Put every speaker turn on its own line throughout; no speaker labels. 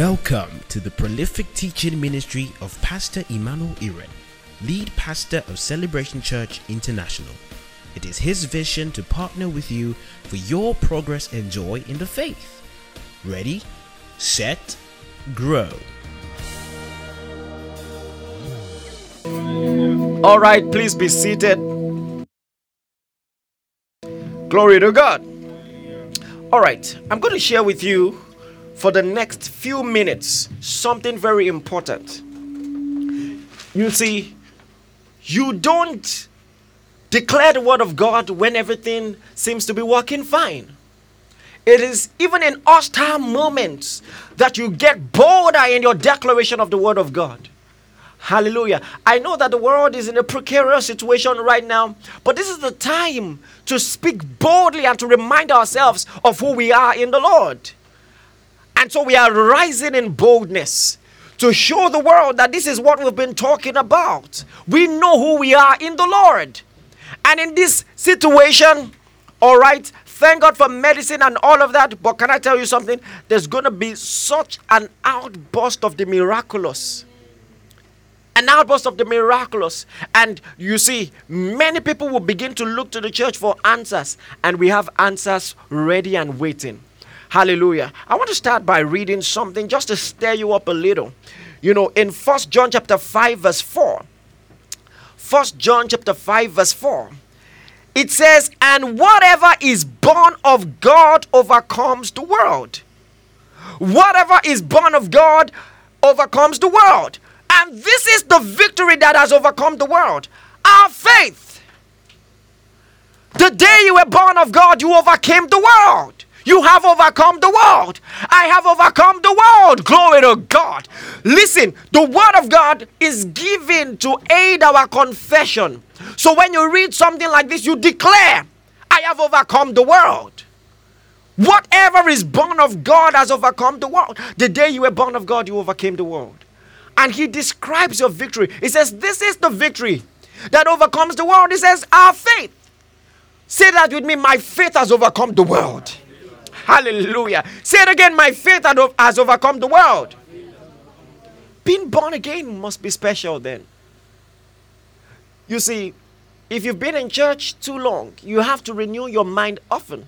Welcome to the prolific teaching ministry of Pastor Emmanuel Iren, lead pastor of Celebration Church International. It is his vision to partner with you for your progress and joy in the faith. Ready, set, grow.
All right, please be seated. Glory to God. All right, I'm going to share with you for the next few minutes something very important. You see, you don't declare the word of God when everything seems to be working fine. It is even in hostile moments that you get bolder in your declaration of the word of God. Hallelujah. I know that the world is in a precarious situation right now, but this is the time to speak boldly and to remind ourselves of who we are in the Lord. And so we are rising in boldness to show the world that this is what we've been talking about. We know who we are in the Lord. And in this situation, all right, thank God for medicine and all of that. But can I tell you something? There's going to be such an outburst of the miraculous. An outburst of the miraculous. And you see, many people will begin to look to the church for answers. And we have answers ready and waiting. Hallelujah. I want to start by reading something just to stir you up a little. You know, in First John chapter 5 verse 4. First John chapter 5 verse 4. It says, "And whatever is born of God overcomes the world." Whatever is born of God overcomes the world. And this is the victory that has overcome the world. Our faith. The day you were born of God, you overcame the world. You have overcome the world. I have overcome the world. Glory to God. Listen, the word of God is given to aid our confession. So when you read something like this, you declare, I have overcome the world. Whatever is born of God has overcome the world. The day you were born of God, you overcame the world. And he describes your victory. He says, This is the victory that overcomes the world. He says, Our faith. Say that with me. My faith has overcome the world. Hallelujah. Say it again. My faith has overcome the world. Being born again must be special then. You see, if you've been in church too long, you have to renew your mind often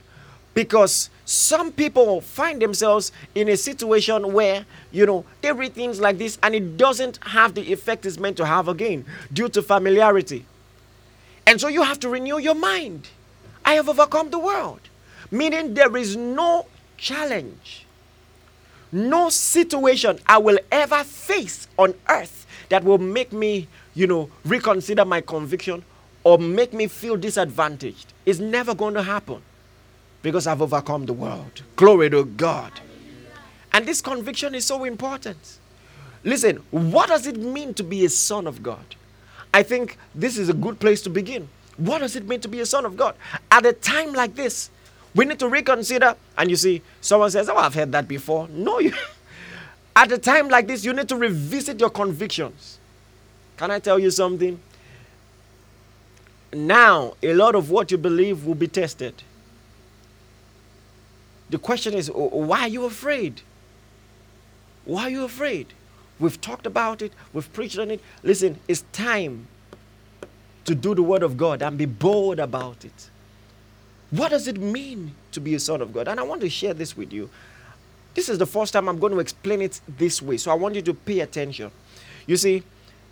because some people find themselves in a situation where you know they read things like this and it doesn't have the effect it's meant to have again due to familiarity and so you have to renew your mind i have overcome the world meaning there is no challenge, no situation I will ever face on earth that will make me, you know, reconsider my conviction or make me feel disadvantaged. It's never going to happen because I've overcome the world. Glory to God. And this conviction is so important. Listen, what does it mean to be a son of God? I think this is a good place to begin. What does it mean to be a son of God? At a time like this, we need to reconsider. And you see, someone says, Oh, I've heard that before. No, you. At a time like this, you need to revisit your convictions. Can I tell you something? Now, a lot of what you believe will be tested. The question is, oh, why are you afraid? Why are you afraid? We've talked about it, we've preached on it. Listen, it's time to do the word of God and be bold about it. What does it mean to be a son of God? And I want to share this with you. This is the first time I'm going to explain it this way. So I want you to pay attention. You see,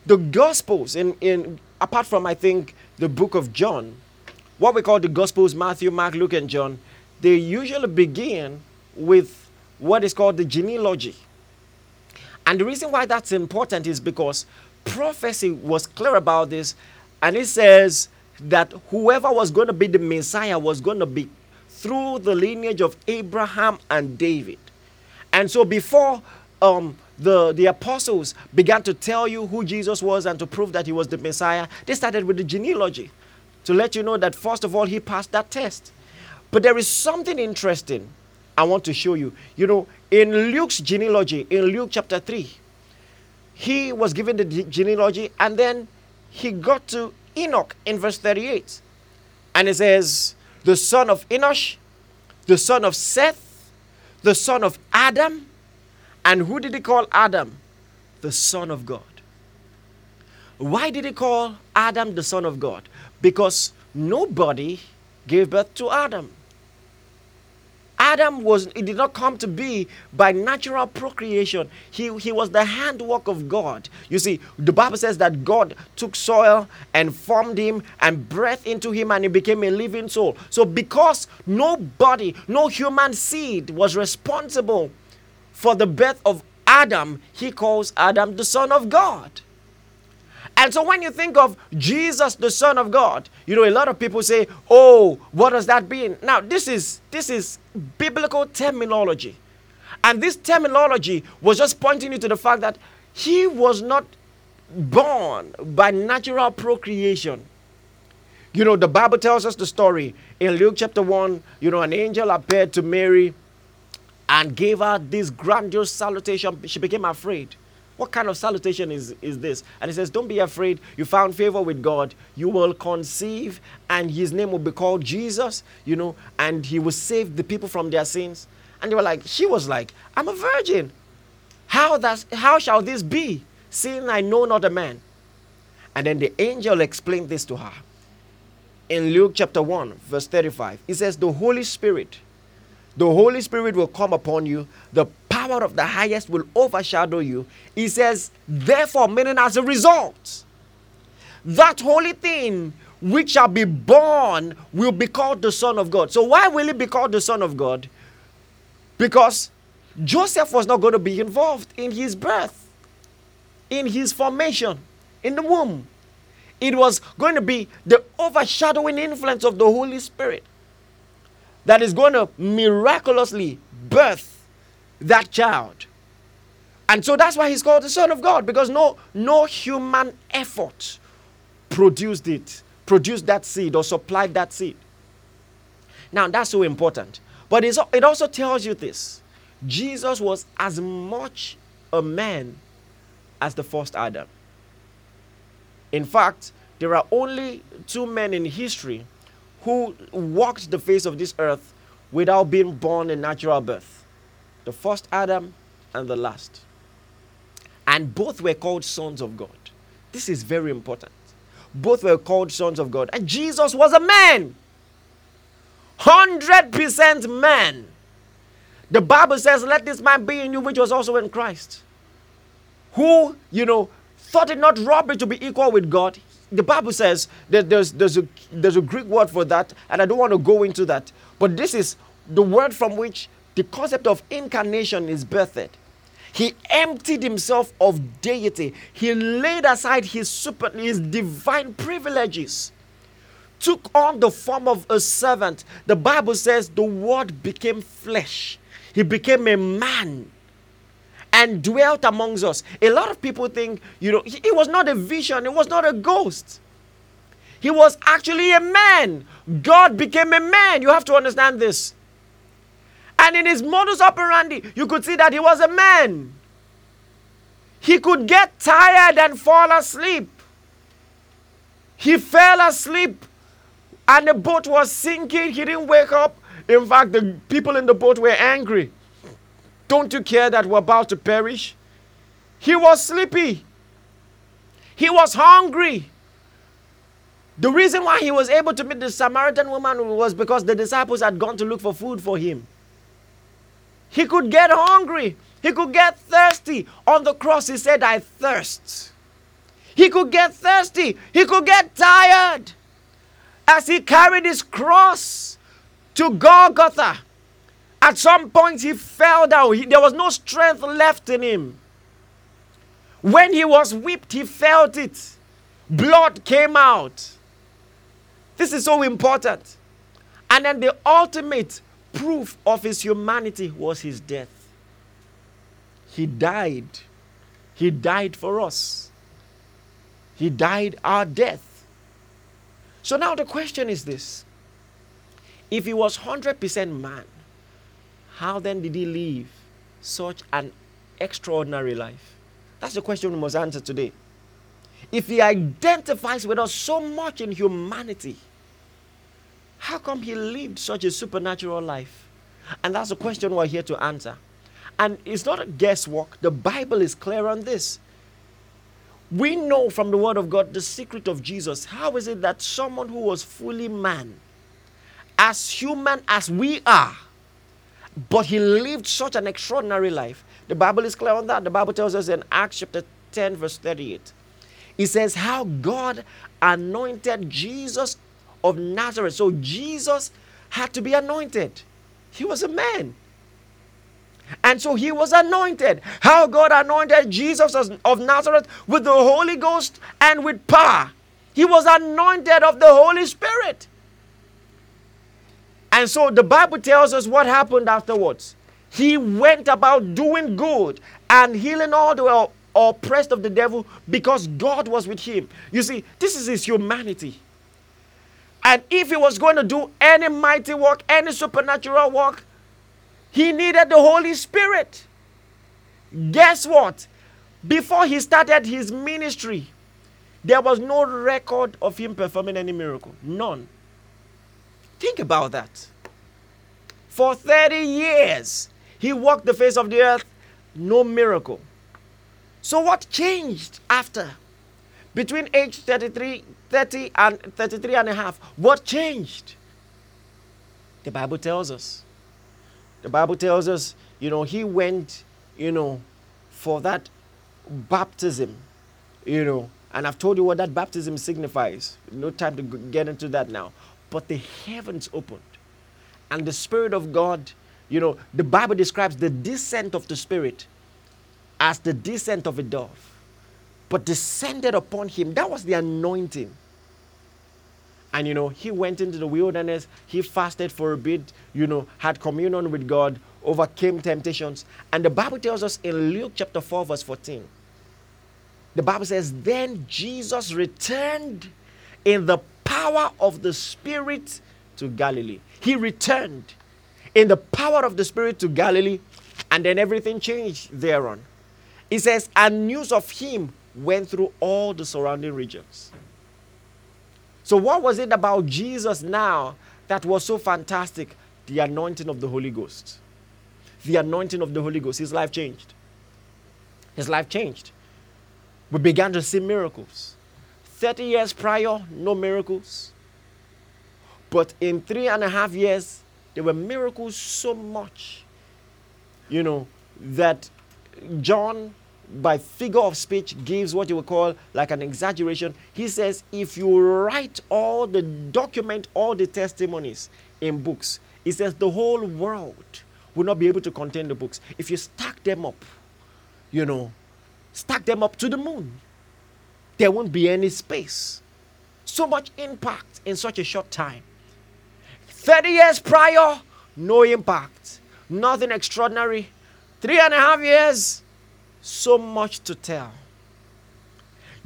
the Gospels, in, in apart from I think the book of John, what we call the Gospels, Matthew, Mark, Luke, and John, they usually begin with what is called the genealogy. And the reason why that's important is because prophecy was clear about this, and it says that whoever was going to be the Messiah was going to be through the lineage of Abraham and David. And so before um, the, the apostles began to tell you who Jesus was and to prove that he was the Messiah, they started with the genealogy to let you know that first of all he passed that test. But there is something interesting I want to show you. You know, in Luke's genealogy, in Luke chapter 3, he was given the genealogy and then he got to Enoch in verse 38. And it says, the son of Enosh, the son of Seth, the son of Adam, And who did he call Adam? The Son of God. Why did he call Adam the Son of God? Because nobody gave birth to Adam. Adam was it did not come to be by natural procreation. He, he was the handwork of God. You see, the Bible says that God took soil and formed him and breathed into him and he became a living soul. So because nobody, no human seed was responsible for the birth of Adam, he calls Adam the son of God. And so when you think of Jesus, the Son of God, you know, a lot of people say, oh, what does that mean? Now, this is this is biblical terminology. And this terminology was just pointing you to the fact that he was not born by natural procreation. You know, the Bible tells us the story in Luke chapter 1. You know, an angel appeared to Mary and gave her this grandiose salutation. She became afraid. What kind of salutation is, is this? And he says, Don't be afraid. You found favor with God. You will conceive, and his name will be called Jesus, you know, and he will save the people from their sins. And they were like, She was like, I'm a virgin. How, does, how shall this be, seeing I know not a man? And then the angel explained this to her. In Luke chapter 1, verse 35, he says, The Holy Spirit, the Holy Spirit will come upon you, the power of the highest will overshadow you. He says, therefore, meaning as a result, that holy thing which shall be born will be called the Son of God. So, why will he be called the Son of God? Because Joseph was not going to be involved in his birth, in his formation, in the womb. It was going to be the overshadowing influence of the Holy Spirit that is going to miraculously birth that child. And so that's why he's called the Son of God, because no, no human effort produced it, produced that seed or supplied that seed. Now that's so important. But it also tells you this Jesus was as much a man as the first Adam. In fact, there are only two men in history who walked the face of this earth without being born in natural birth the first Adam and the last. And both were called sons of God. This is very important. Both were called sons of God. And Jesus was a man. 100% man. The Bible says, Let this man be in you, which was also in Christ. Who, you know, thought it not robbery to be equal with God. The Bible says that there's, there's, a, there's a Greek word for that, and I don't want to go into that. But this is the word from which the concept of incarnation is birthed. He emptied himself of deity. He laid aside his super, his divine privileges, took on the form of a servant. The Bible says the word became flesh. He became a man and dwelt amongst us. A lot of people think, you know, it was not a vision, it was not a ghost. He was actually a man. God became a man. You have to understand this. And in his modus operandi, you could see that he was a man. He could get tired and fall asleep. He fell asleep and the boat was sinking. He didn't wake up. In fact, the people in the boat were angry. Don't you care that we're about to perish? He was sleepy. He was hungry. The reason why he was able to meet the Samaritan woman was because the disciples had gone to look for food for him. He could get hungry. He could get thirsty. On the cross, he said, I thirst. He could get thirsty. He could get tired. As he carried his cross to Golgotha, at some point he fell down. He, there was no strength left in him. When he was whipped, he felt it. Blood came out. This is so important. And then the ultimate proof of his humanity was his death. He died. He died for us. He died our death. So now the question is this if he was 100% man, how then did he live such an extraordinary life? That's the question we must answer today. If he identifies with us so much in humanity, how come he lived such a supernatural life? And that's the question we're here to answer. And it's not a guesswork. The Bible is clear on this. We know from the Word of God the secret of Jesus. How is it that someone who was fully man, as human as we are, but he lived such an extraordinary life? The Bible is clear on that. The Bible tells us in Acts chapter 10, verse 38. It says, How God anointed Jesus of Nazareth. So Jesus had to be anointed. He was a man. And so he was anointed. How God anointed Jesus of Nazareth with the Holy Ghost and with power. He was anointed of the Holy Spirit. And so the Bible tells us what happened afterwards. He went about doing good and healing all the oppressed of the devil because God was with him. You see, this is his humanity. And if he was going to do any mighty work, any supernatural work, he needed the Holy Spirit. Guess what? Before he started his ministry, there was no record of him performing any miracle. None. Think about that. For 30 years, he walked the face of the earth, no miracle. So, what changed after? Between age 33, 30 and 33 and a half, what changed? The Bible tells us the Bible tells us, you know, he went, you know, for that baptism, you know, and I've told you what that baptism signifies. No time to get into that now. But the heavens opened, and the Spirit of God, you know, the Bible describes the descent of the Spirit as the descent of a dove, but descended upon him. That was the anointing. And you know, he went into the wilderness, he fasted for a bit, you know, had communion with God, overcame temptations. And the Bible tells us in Luke chapter 4, verse 14, the Bible says, Then Jesus returned in the power of the Spirit to Galilee. He returned in the power of the Spirit to Galilee, and then everything changed thereon. It says, And news of him went through all the surrounding regions. So, what was it about Jesus now that was so fantastic? The anointing of the Holy Ghost. The anointing of the Holy Ghost. His life changed. His life changed. We began to see miracles. 30 years prior, no miracles. But in three and a half years, there were miracles so much, you know, that John by figure of speech gives what you would call like an exaggeration. He says, if you write all the document, all the testimonies in books, he says the whole world will not be able to contain the books. If you stack them up, you know, stack them up to the moon, there won't be any space. So much impact in such a short time. 30 years prior, no impact, nothing extraordinary. Three and a half years, so much to tell.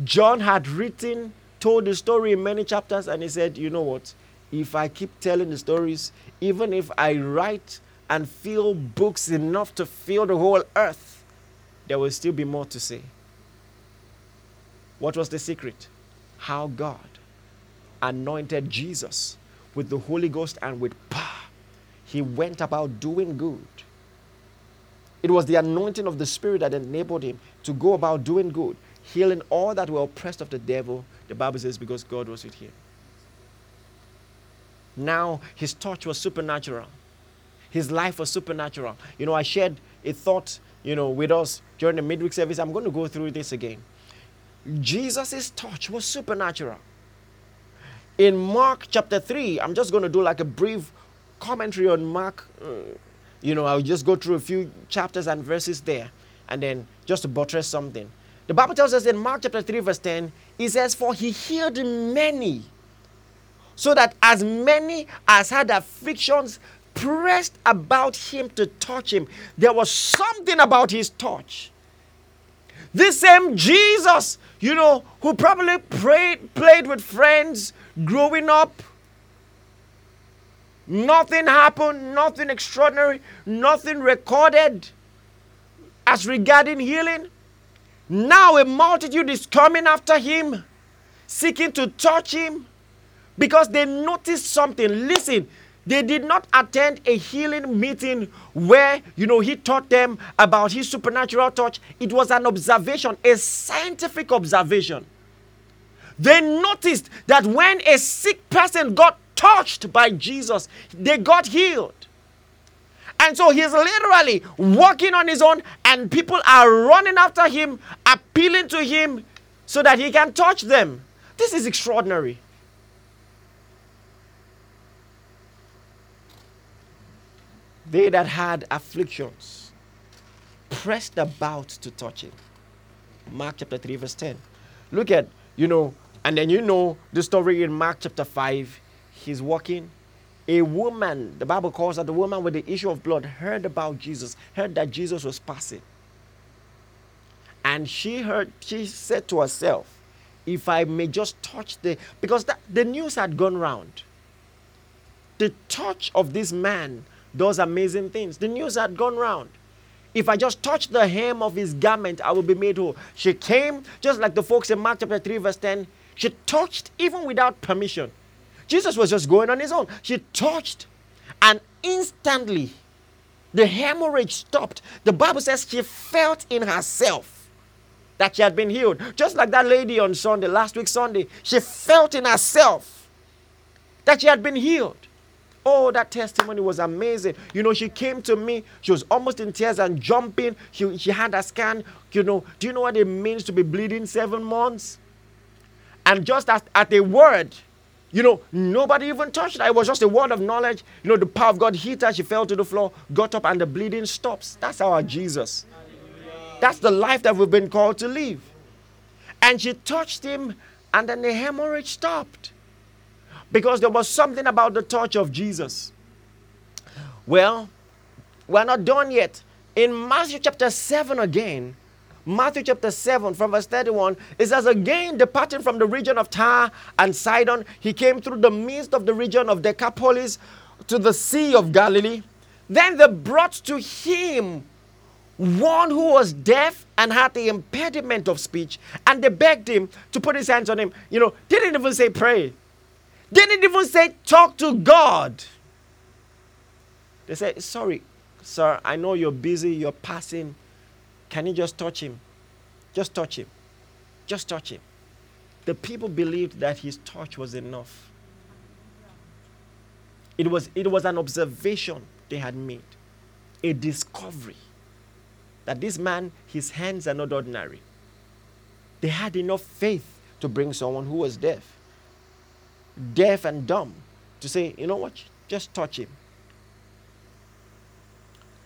John had written, told the story in many chapters, and he said, You know what? If I keep telling the stories, even if I write and fill books enough to fill the whole earth, there will still be more to say. What was the secret? How God anointed Jesus with the Holy Ghost and with power. He went about doing good it was the anointing of the Spirit that enabled him to go about doing good, healing all that were oppressed of the devil. The Bible says, because God was with him. Now his touch was supernatural. His life was supernatural. You know, I shared a thought, you know, with us during the midweek service. I'm going to go through this again. Jesus' touch was supernatural. In Mark chapter 3, I'm just going to do like a brief commentary on Mark uh, you know, I'll just go through a few chapters and verses there and then just to buttress something. The Bible tells us in Mark chapter 3, verse 10, it says, For he healed many, so that as many as had afflictions pressed about him to touch him. There was something about his touch. This same Jesus, you know, who probably prayed, played with friends growing up, Nothing happened, nothing extraordinary, nothing recorded as regarding healing. Now a multitude is coming after him, seeking to touch him because they noticed something. Listen, They did not attend a healing meeting where, you know, he taught them about his supernatural touch. It was an observation, a scientific observation. They noticed that when a sick person got touched by Jesus, they got healed. And so he's literally walking on his own, and people are running after him, appealing to him so that he can touch them. This is extraordinary. They that had afflictions pressed about to touch him. Mark chapter 3, verse 10. Look at, you know, and then you know the story in Mark chapter 5. He's walking. A woman, the Bible calls her the woman with the issue of blood, heard about Jesus, heard that Jesus was passing. And she heard, she said to herself, if I may just touch the, because that, the news had gone round. The touch of this man does amazing things. The news had gone round. If I just touch the hem of his garment, I will be made whole. She came, just like the folks in Mark chapter 3, verse 10. She touched even without permission. Jesus was just going on his own. She touched, and instantly the hemorrhage stopped. The Bible says she felt in herself that she had been healed. Just like that lady on Sunday, last week Sunday, she felt in herself that she had been healed. Oh, that testimony was amazing. You know, she came to me, she was almost in tears and jumping. She, she had a scan. You know, do you know what it means to be bleeding seven months? And just at, at a word, you know, nobody even touched her. It was just a word of knowledge. You know, the power of God hit her. She fell to the floor, got up, and the bleeding stops. That's our Jesus. That's the life that we've been called to live. And she touched him, and then the hemorrhage stopped because there was something about the touch of Jesus. Well, we're not done yet. In Matthew chapter 7 again, Matthew chapter 7 from verse 31, it says, Again, departing from the region of Tyre and Sidon, he came through the midst of the region of Decapolis to the Sea of Galilee. Then they brought to him one who was deaf and had the impediment of speech, and they begged him to put his hands on him. You know, didn't even say pray. Didn't even say talk to God. They said, Sorry, sir, I know you're busy, you're passing. Can you just touch him? Just touch him. Just touch him. The people believed that his touch was enough. It was, it was an observation they had made, a discovery that this man, his hands are not ordinary. They had enough faith to bring someone who was deaf deaf and dumb to say, you know what, just touch him.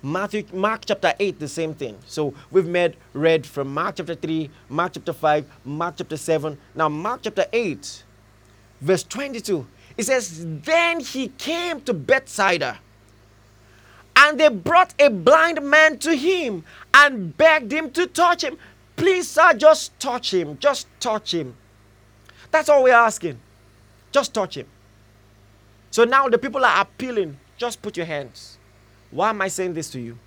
Matthew, Mark chapter 8, the same thing. So we've made read from Mark chapter 3, Mark chapter 5, Mark chapter 7. Now, Mark chapter 8, verse 22, it says, Then he came to Bethsaida, and they brought a blind man to him and begged him to touch him. Please, sir, just touch him. Just touch him. That's all we're asking. Just touch him. So now the people are appealing. Just put your hands. Why am I saying this to you?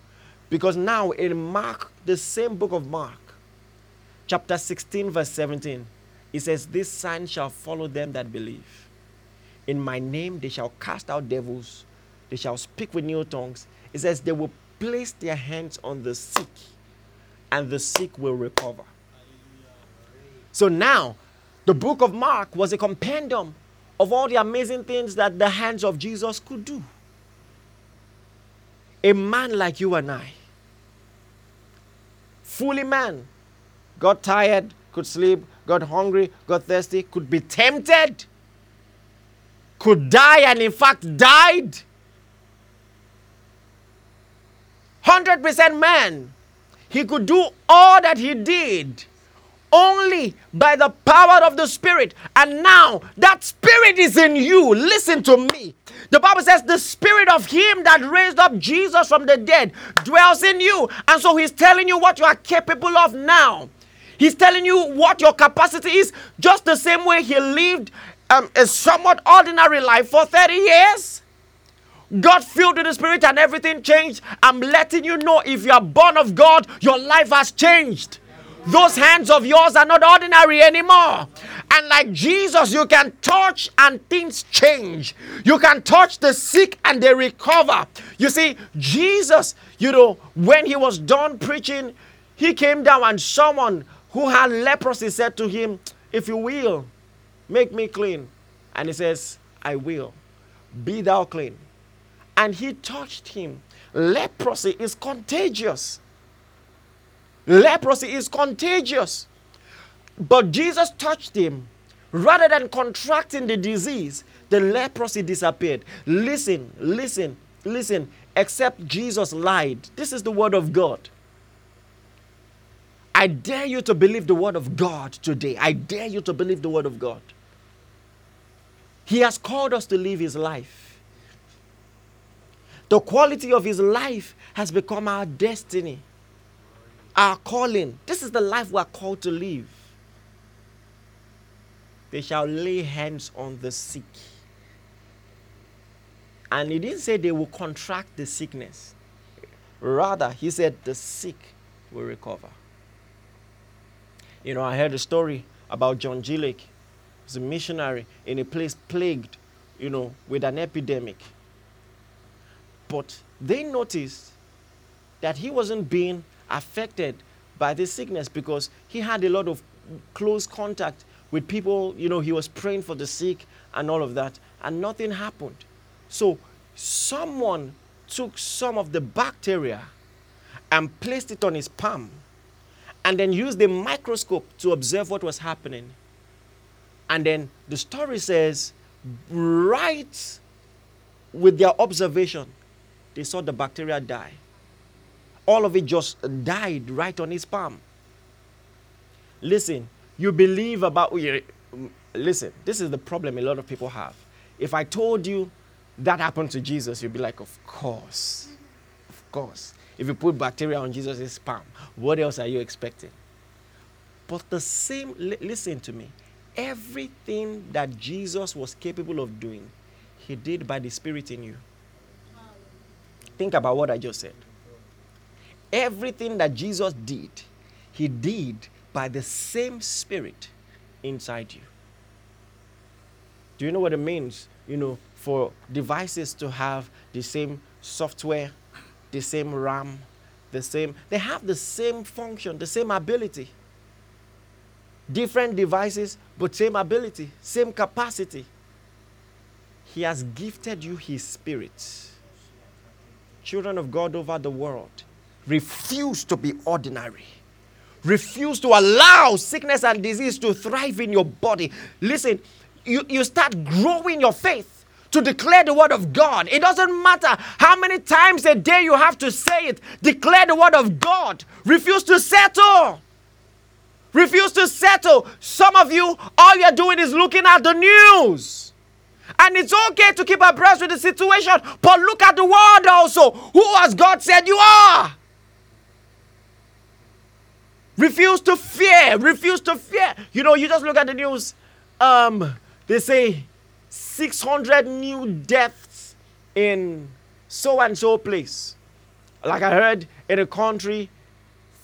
Because now in Mark, the same book of Mark, chapter 16, verse 17, it says, This sign shall follow them that believe. In my name they shall cast out devils, they shall speak with new tongues. It says, They will place their hands on the sick, and the sick will recover. So now, the book of Mark was a compendium of all the amazing things that the hands of Jesus could do. A man like you and I, fully man, got tired, could sleep, got hungry, got thirsty, could be tempted, could die, and in fact died. 100% man. He could do all that he did only by the power of the Spirit. And now that Spirit is in you. Listen to me. The Bible says the Spirit of Him that raised up Jesus from the dead dwells in you. And so He's telling you what you are capable of now. He's telling you what your capacity is, just the same way He lived um, a somewhat ordinary life for 30 years. God filled with the Spirit and everything changed. I'm letting you know if you are born of God, your life has changed. Those hands of yours are not ordinary anymore. And like Jesus, you can touch and things change. You can touch the sick and they recover. You see, Jesus, you know, when he was done preaching, he came down and someone who had leprosy said to him, If you will, make me clean. And he says, I will. Be thou clean. And he touched him. Leprosy is contagious. Leprosy is contagious. But Jesus touched him. Rather than contracting the disease, the leprosy disappeared. Listen, listen, listen. Except Jesus lied. This is the word of God. I dare you to believe the word of God today. I dare you to believe the word of God. He has called us to live his life. The quality of his life has become our destiny, our calling. This is the life we are called to live. They shall lay hands on the sick. And he didn't say they will contract the sickness. Rather, he said the sick will recover. You know, I heard a story about John G. Lake. He's a missionary in a place plagued, you know, with an epidemic. But they noticed that he wasn't being affected by this sickness because he had a lot of close contact with people. You know, he was praying for the sick and all of that, and nothing happened. So, someone took some of the bacteria and placed it on his palm and then used the microscope to observe what was happening. And then the story says, right with their observation, they saw the bacteria die. All of it just died right on his palm. Listen, you believe about, oh, mm, listen, this is the problem a lot of people have. If I told you that happened to Jesus, you'd be like, of course, of course. If you put bacteria on Jesus' palm, what else are you expecting? But the same, listen to me. Everything that Jesus was capable of doing, he did by the Spirit in you. Think about what I just said. Everything that Jesus did, he did by the same Spirit inside you. Do you know what it means, you know, for devices to have the same software the same RAM, the same, they have the same function, the same ability. Different devices, but same ability, same capacity. He has gifted you His Spirit. Children of God over the world, refuse to be ordinary. Refuse to allow sickness and disease to thrive in your body. Listen, you, you start growing your faith to declare the word of God. It doesn't matter how many times a day you have to say it. Declare the word of God. Refuse to settle. Refuse to settle. Some of you, all you're doing is looking at the news. And it's okay to keep abreast with the situation, but look at the word also. Who has God said you are? Refuse to fear. Refuse to fear. You know, you just look at the news. Um, they say 600 new deaths in so and so place. Like I heard in a country,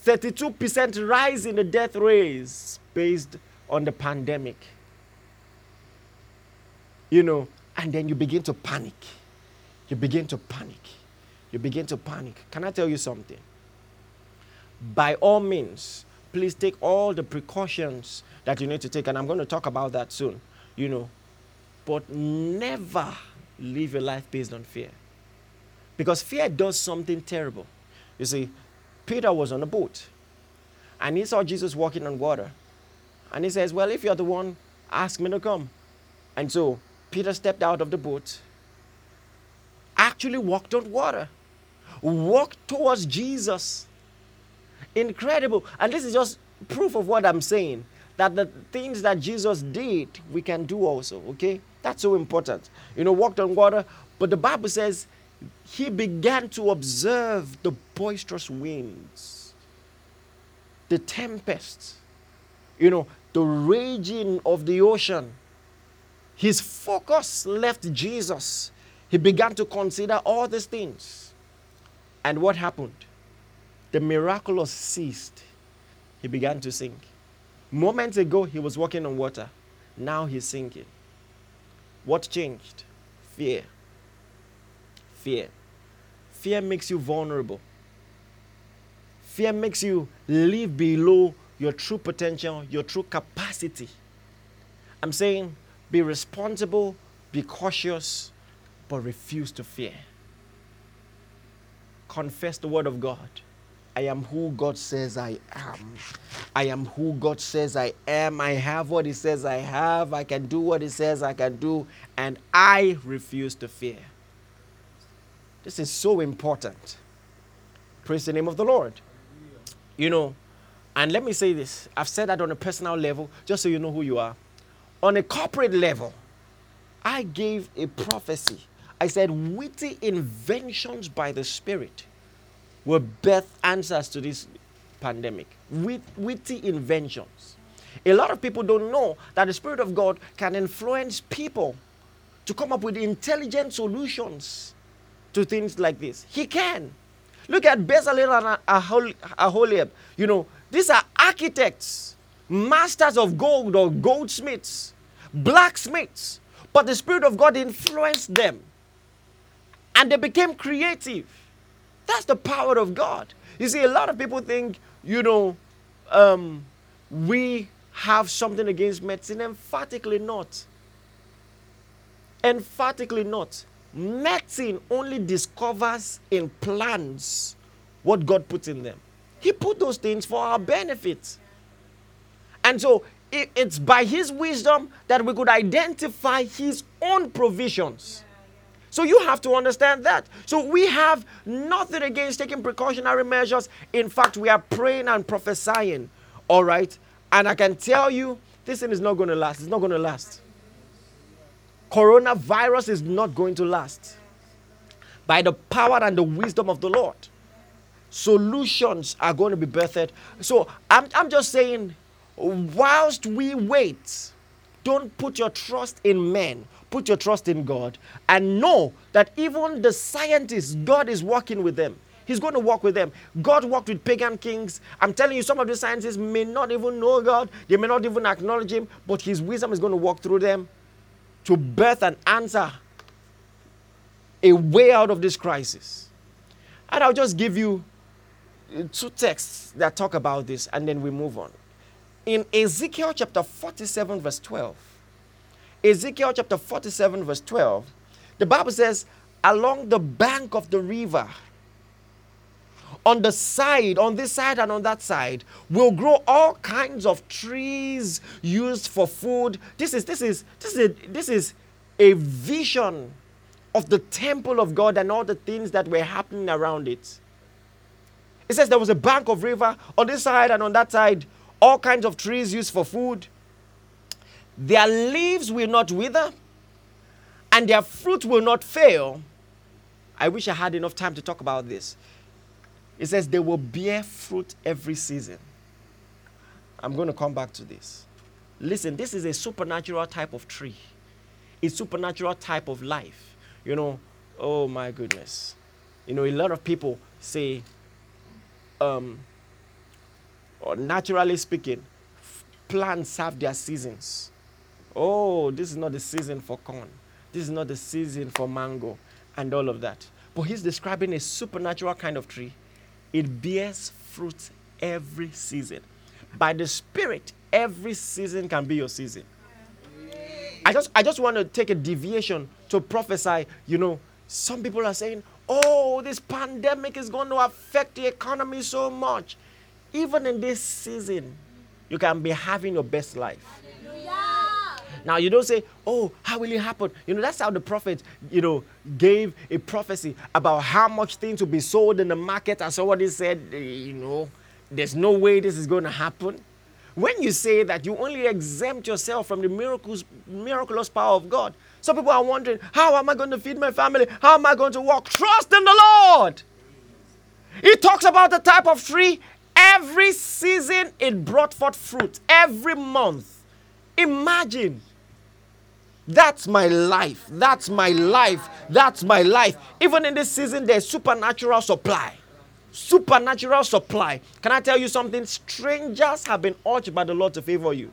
32% rise in the death rates based on the pandemic. You know, and then you begin to panic. You begin to panic. You begin to panic. Can I tell you something? By all means, please take all the precautions that you need to take, and I'm going to talk about that soon. You know, but never live a life based on fear. Because fear does something terrible. You see, Peter was on a boat and he saw Jesus walking on water. And he says, Well, if you're the one, ask me to come. And so Peter stepped out of the boat, actually walked on water, walked towards Jesus. Incredible. And this is just proof of what I'm saying that the things that Jesus did, we can do also, okay? That's so important. You know, walked on water, but the Bible says he began to observe the boisterous winds, the tempests, you know, the raging of the ocean. His focus left Jesus. He began to consider all these things. And what happened? The miraculous ceased he began to sink. Moments ago, he was walking on water. Now he's sinking. What changed? Fear. Fear. Fear makes you vulnerable. Fear makes you live below your true potential, your true capacity. I'm saying be responsible, be cautious, but refuse to fear. Confess the word of God. I am who God says I am. I am who God says I am. I have what He says I have. I can do what He says I can do. And I refuse to fear. This is so important. Praise the name of the Lord. You know, and let me say this I've said that on a personal level, just so you know who you are. On a corporate level, I gave a prophecy. I said, witty inventions by the Spirit will birth answers to this pandemic. Wit- witty inventions. A lot of people don't know that the Spirit of God can influence people to come up with intelligent solutions to things like this. He can. Look at Bezalel and Aholiab. You know, these are architects, masters of gold or goldsmiths, blacksmiths. But the Spirit of God influenced them. And they became creative. That's the power of God. You see, a lot of people think, you know, um, we have something against medicine. Emphatically not. Emphatically not. Medicine only discovers in plants what God puts in them. He put those things for our benefit. And so it's by His wisdom that we could identify His own provisions. So you have to understand that. So we have nothing against taking precautionary measures. In fact, we are praying and prophesying. All right? And I can tell you, this thing is not going to last. It's not going to last. Coronavirus is not going to last. By the power and the wisdom of the Lord, solutions are going to be birthed. So I'm, I'm just saying, whilst we wait, don't put your trust in men Put your trust in God and know that even the scientists, God is working with them. He's going to walk with them. God walked with pagan kings. I'm telling you, some of the scientists may not even know God, they may not even acknowledge Him, but His wisdom is going to walk through them to birth an answer a way out of this crisis. And I'll just give you uh, two texts that talk about this, and then we move on. In Ezekiel chapter 47, verse 12, Ezekiel chapter 47, verse 12, the Bible says, along the bank of the river, on the side, on this side and on that side, will grow all kinds of trees used for food. This is this is this is a, this is a vision of the temple of God and all the things that were happening around it. It says there was a bank of river on this side and on that side, all kinds of trees used for food. Their leaves will not wither, and their fruit will not fail. I wish I had enough time to talk about this. It says they will bear fruit every season. I'm going to come back to this. Listen, this is a supernatural type of tree, a supernatural type of life. You know, oh my goodness. You know, a lot of people say, um, or naturally speaking, plants have their seasons. Oh, this is not the season for corn. This is not the season for mango and all of that. But he's describing a supernatural kind of tree. It bears fruit every season. By the Spirit, every season can be your season. I just, I just want to take a deviation to prophesy. You know, some people are saying, oh, this pandemic is going to affect the economy so much. Even in this season, you can be having your best life. Now you don't say, "Oh, how will it happen?" You know that's how the prophet, you know, gave a prophecy about how much things will be sold in the market, and somebody said, "You know, there's no way this is going to happen." When you say that, you only exempt yourself from the miracles, miraculous power of God. Some people are wondering, "How am I going to feed my family? How am I going to walk?" Trust in the Lord. He talks about the type of tree. Every season it brought forth fruit. Every month. Imagine that's my life. That's my life. That's my life. Even in this season, there's supernatural supply. Supernatural supply. Can I tell you something? Strangers have been urged by the Lord to favor you.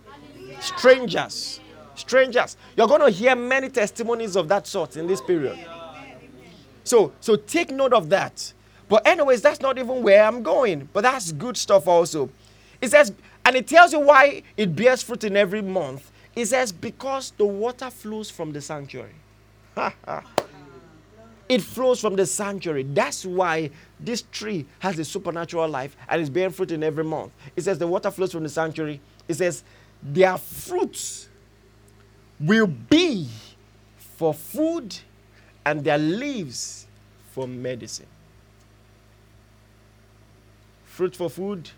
Strangers. Strangers. You're going to hear many testimonies of that sort in this period. So, so take note of that. But anyways, that's not even where I'm going. But that's good stuff also. It says, and it tells you why it bears fruit in every month. It says, because the water flows from the sanctuary. it flows from the sanctuary. That's why this tree has a supernatural life and is bearing fruit in every month. It says the water flows from the sanctuary. It says their fruits will be for food and their leaves for medicine. Fruit for food,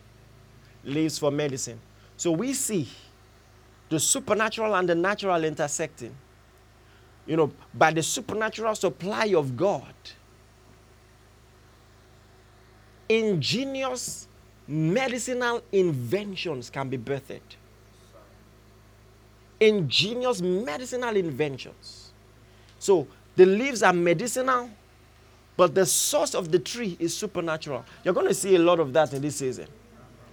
leaves for medicine. So we see the supernatural and the natural intersecting. You know, by the supernatural supply of God, ingenious medicinal inventions can be birthed. Ingenious medicinal inventions. So the leaves are medicinal, but the source of the tree is supernatural. You're going to see a lot of that in this season.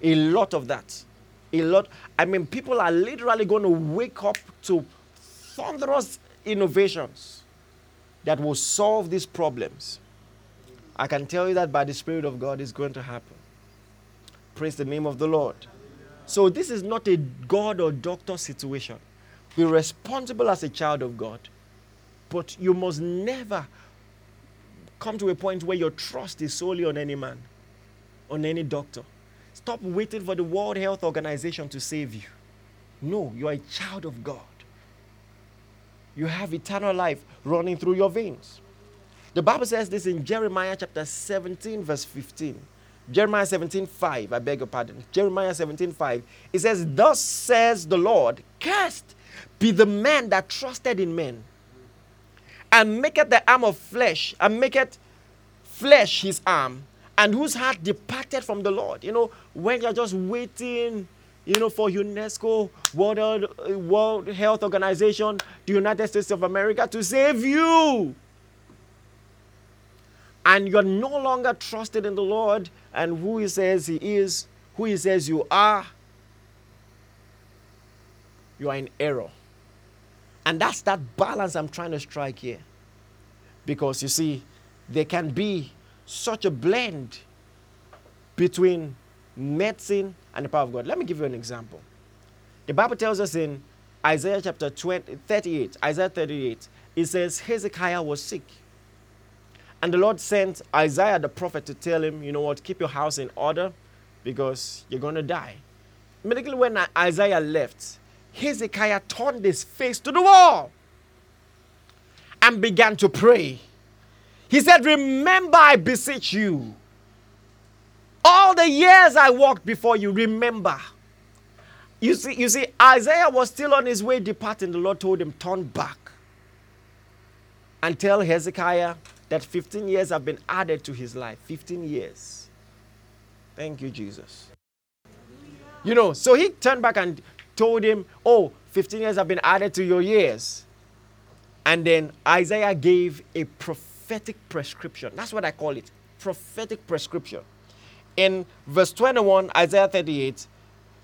A lot of that. A lot. I mean, people are literally going to wake up to thunderous innovations that will solve these problems. I can tell you that by the Spirit of God is going to happen. Praise the name of the Lord. So, this is not a God or doctor situation. Be responsible as a child of God, but you must never come to a point where your trust is solely on any man, on any doctor. Stop waiting for the World Health Organization to save you. No, you are a child of God. You have eternal life running through your veins. The Bible says this in Jeremiah chapter 17, verse 15. Jeremiah 17, 5. I beg your pardon. Jeremiah 17, 5. It says, Thus says the Lord, Cursed be the man that trusted in men, and maketh the arm of flesh, and maketh flesh his arm, and whose heart departed from the Lord. You know, when you're just waiting, you know, for UNESCO, World, uh, World Health Organization, the United States of America to save you. And you're no longer trusted in the Lord and who He says He is, who He says you are, you are in error. And that's that balance I'm trying to strike here. Because you see, there can be such a blend between medicine and the power of God. Let me give you an example. The Bible tells us in Isaiah chapter 20, 38, Isaiah 38, it says Hezekiah was sick. And the Lord sent Isaiah the prophet to tell him, you know what, keep your house in order because you're going to die. Immediately when Isaiah left, Hezekiah turned his face to the wall and began to pray. He said, Remember, I beseech you, all the years I walked before you, remember. You see, you see, Isaiah was still on his way departing. The Lord told him, Turn back and tell Hezekiah that 15 years have been added to his life. 15 years. Thank you, Jesus. You know, so he turned back and told him, Oh, 15 years have been added to your years. And then Isaiah gave a prophetic prophetic prescription. That's what I call it prophetic prescription. In verse 21, Isaiah 38,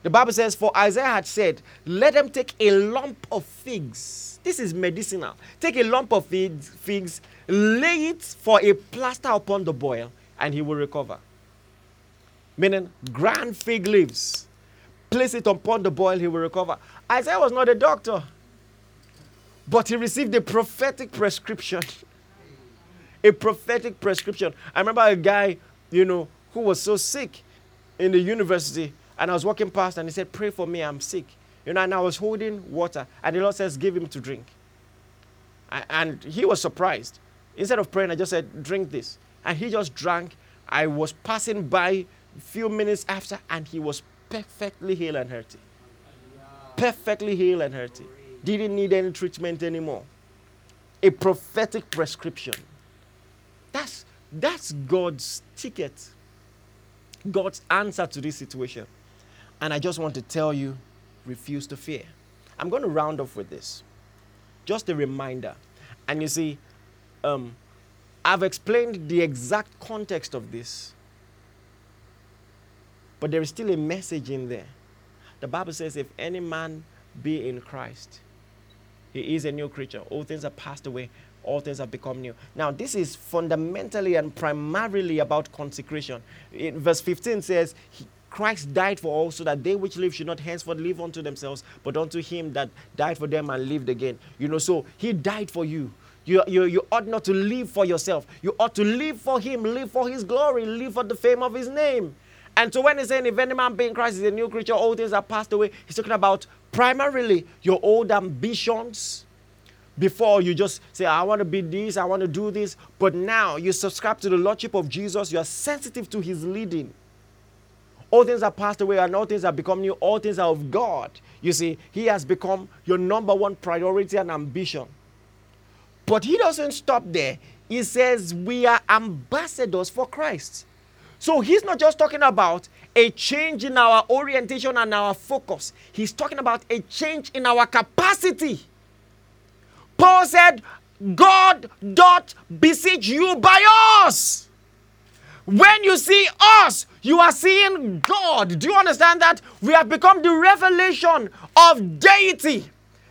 the Bible says, For Isaiah had said, Let them take a lump of figs. This is medicinal. Take a lump of figs, figs, lay it for a plaster upon the boil, and he will recover. Meaning, grand fig leaves. Place it upon the boil, he will recover. Isaiah was not a doctor, but he received a prophetic prescription a prophetic prescription. I remember a guy, you know, who was so sick in the university, and I was walking past and he said, Pray for me, I'm sick. You know, and I was holding water, and the Lord says, Give him to drink. And he was surprised. Instead of praying, I just said, Drink this. And he just drank. I was passing by a few minutes after, and he was perfectly healed and healthy. Perfectly healed and healthy. Didn't need any treatment anymore. A prophetic prescription. That's, that's God's ticket, God's answer to this situation. And I just want to tell you refuse to fear. I'm going to round off with this. Just a reminder. And you see, um, I've explained the exact context of this But there is still a message in there. The Bible says, if any man be in Christ, he is a new creature. All things are passed away, all things have become new. Now, this is fundamentally and primarily about consecration. In verse 15 says, Christ died for all so that they which live should not henceforth live unto themselves, but unto him that died for them and lived again. You know, so he died for you. You, you, you ought not to live for yourself. You ought to live for him, live for his glory, live for the fame of his name. And so when he's saying, if any man be in Christ is a new creature, all things are passed away, he's talking about primarily your old ambitions. Before you just say, I want to be this, I want to do this. But now you subscribe to the Lordship of Jesus, you are sensitive to his leading. All things are passed away and all things have become new. All things are of God. You see, He has become your number one priority and ambition. But He doesn't stop there. He says we are ambassadors for Christ. So He's not just talking about a change in our orientation and our focus, He's talking about a change in our capacity. Paul said, God doth beseech you by us. When you see us, you are seeing God. Do you understand that? We have become the revelation of deity.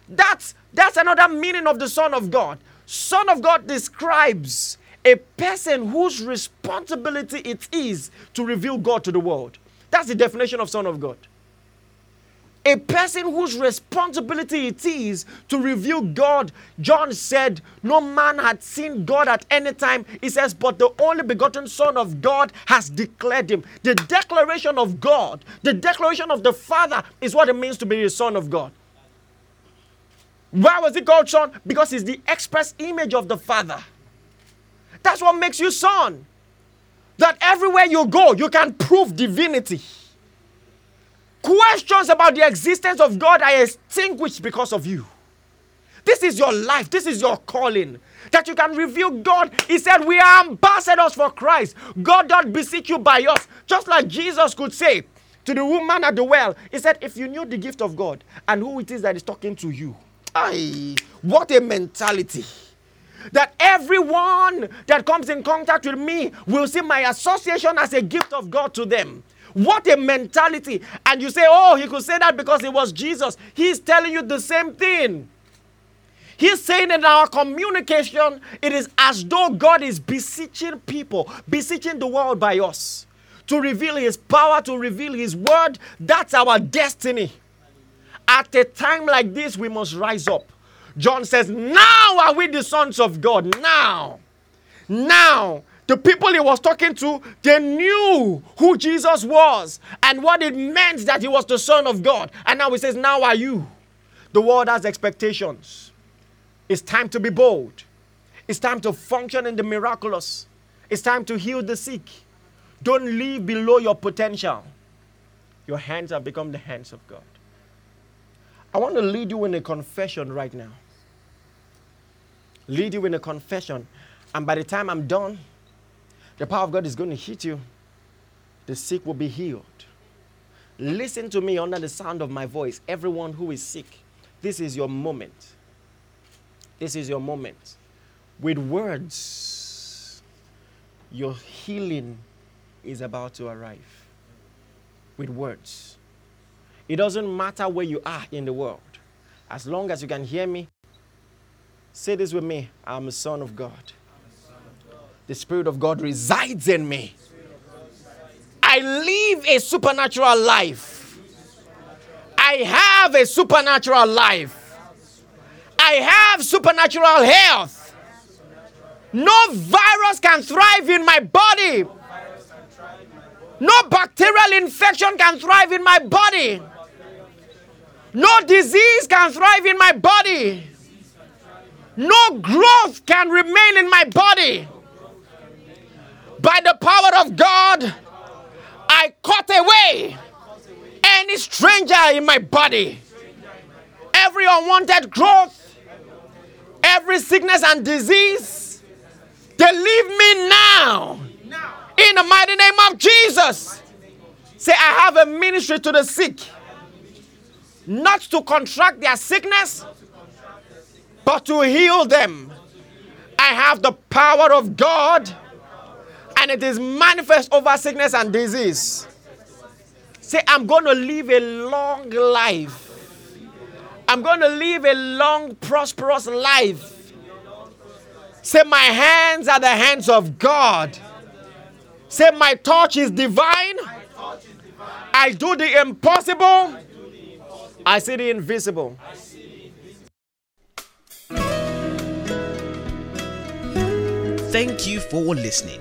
That's that's another meaning of the Son of God. Son of God describes a person whose responsibility it is to reveal God to the world. That's the definition of Son of God a person whose responsibility it is to reveal God. John said, No man had seen God at any time. He says, But the only begotten Son of God has declared him. The declaration of God, the declaration of the Father, is what it means to be the Son of God. Why was he called Son? Because he's the express image of the Father. That's what makes you Son. That everywhere you go, you can prove divinity. Questions about the existence of God are extinguished because of you. This is your life. This is your calling. That you can reveal God. He said, We are ambassadors for Christ. God doth beseech you by us. Just like Jesus could say to the woman at the well, He said, If you knew the gift of God and who it is that is talking to you, aye, what a mentality. That everyone that comes in contact with me will see my association as a gift of God to them. What a mentality. And you say, oh, he could say that because it was Jesus. He's telling you the same thing. He's saying in our communication, it is as though God is beseeching people, beseeching the world by us to reveal His power, to reveal His word. That's our destiny. At a time like this, we must rise up. John says, Now are we the sons of God. Now. Now. The people he was talking to, they knew who Jesus was and what it meant that he was the Son of God. And now he says, Now are you? The world has expectations. It's time to be bold. It's time to function in the miraculous. It's time to heal the sick. Don't live below your potential. Your hands have become the hands of God. I want to lead you in a confession right now. Lead you in a confession. And by the time I'm done, the power of God is going to hit you. The sick will be healed. Listen to me under the sound of my voice, everyone who is sick. This is your moment. This is your moment. With words, your healing is about to arrive. With words. It doesn't matter where you are in the world. As long as you can hear me, say this with me I'm a son of God. The Spirit of God resides in me. I live a supernatural life. I have a supernatural life. I have supernatural health. No virus can thrive in my body. No bacterial infection can thrive in my body. No disease can thrive in my body. No growth can remain in my body. By the power of God, I cut away any stranger in my body, every unwanted growth, every sickness and disease. They leave me now. In the mighty name of Jesus. Say, I have a ministry to the sick. Not to contract their sickness, but to heal them. I have the power of God and it is manifest over sickness and disease. Say, I'm going to live a long life. I'm going to live a long, prosperous life. Say, my hands are the hands of God. Say, my touch is divine. I do the impossible. I see the invisible.
Thank you for listening.